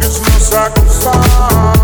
It's no sacrifice.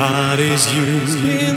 God is you.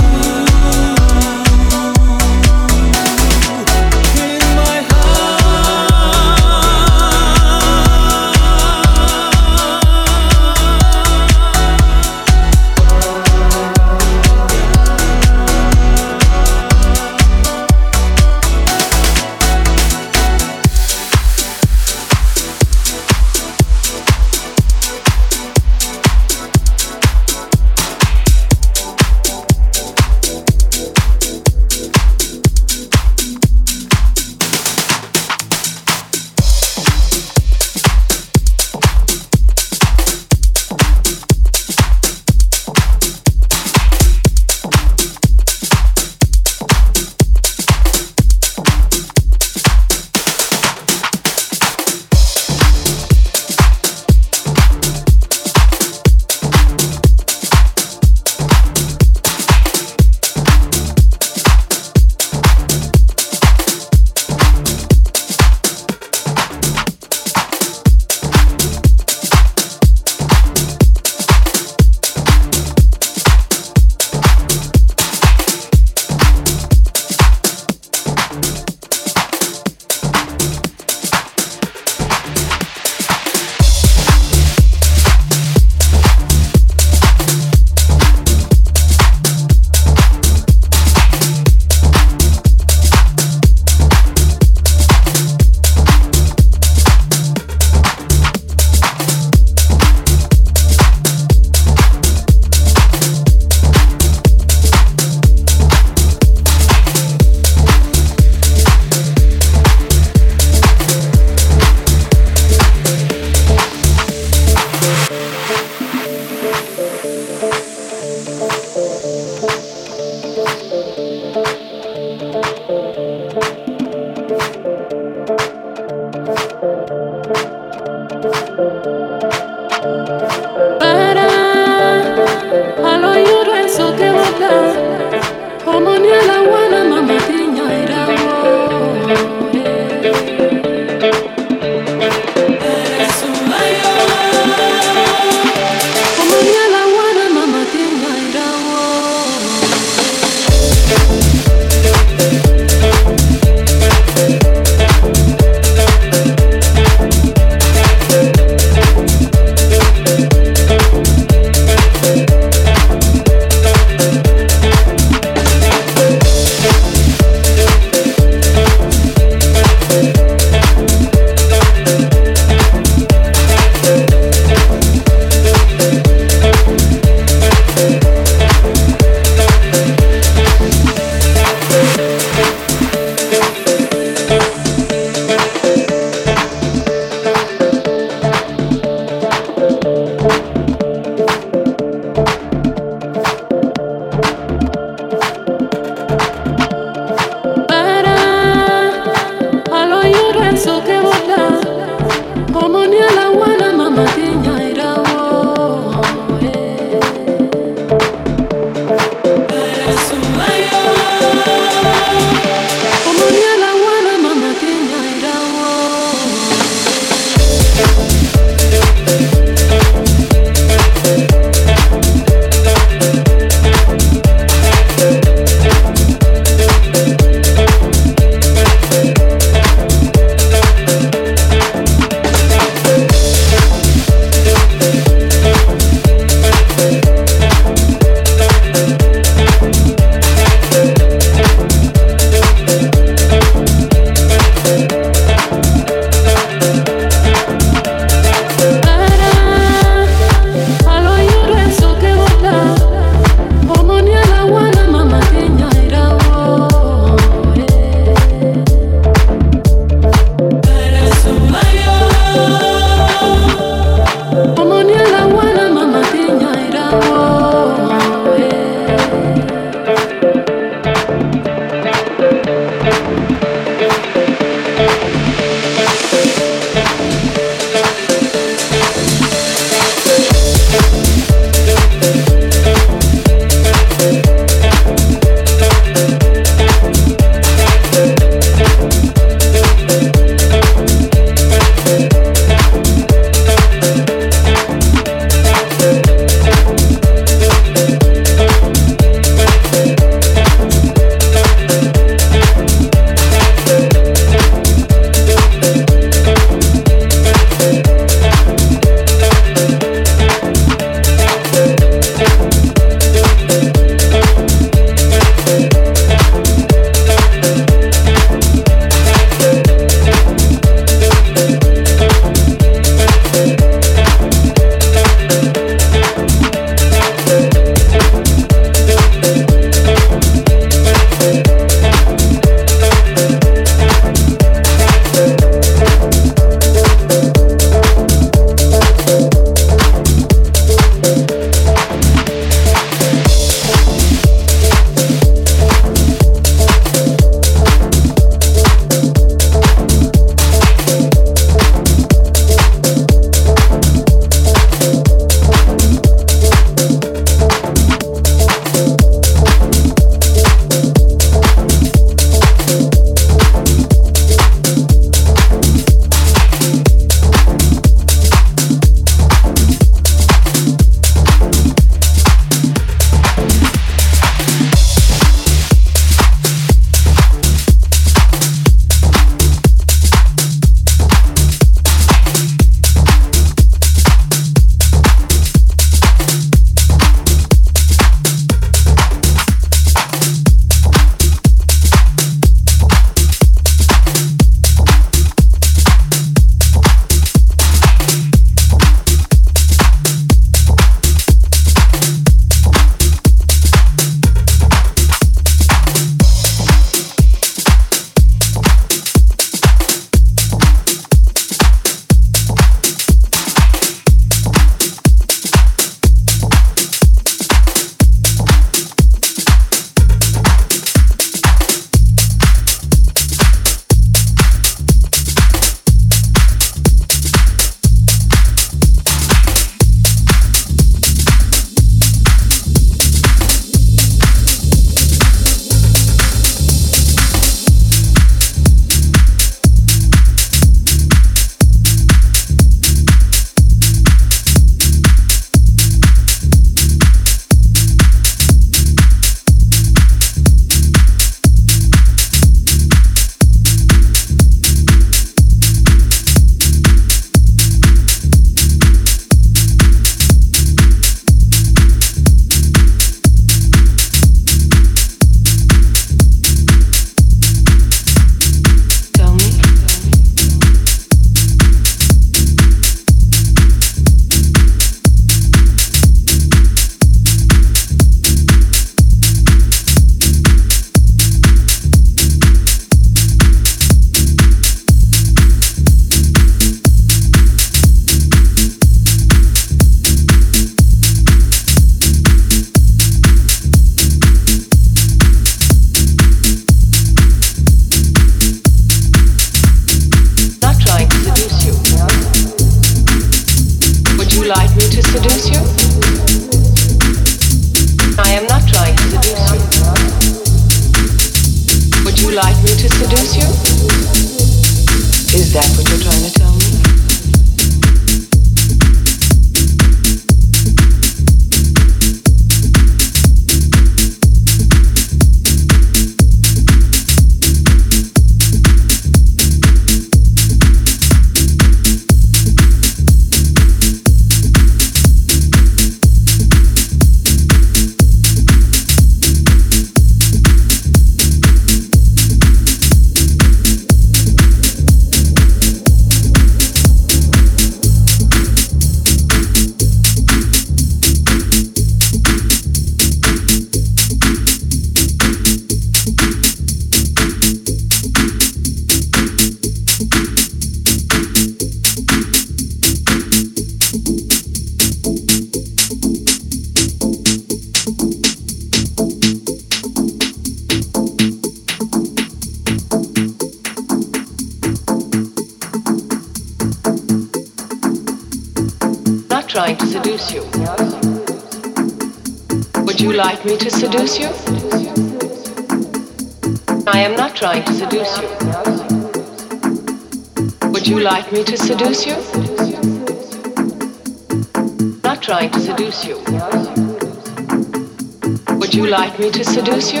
like me to seduce you?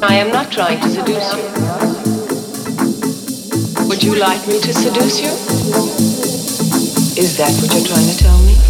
I am not trying to seduce you. Would you like me to seduce you? Is that what you're trying to tell me?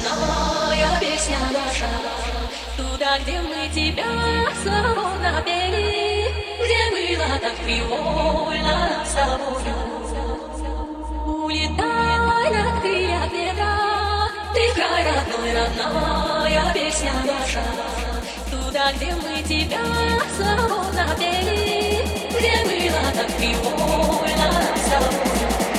моя песня наша, Туда, где мы тебя словно пели, Где было так привольно с тобою. Улетай на крыльях ветра, Ты родной, родная песня наша, Туда, где мы тебя словно пели, Где было так привольно с тобою.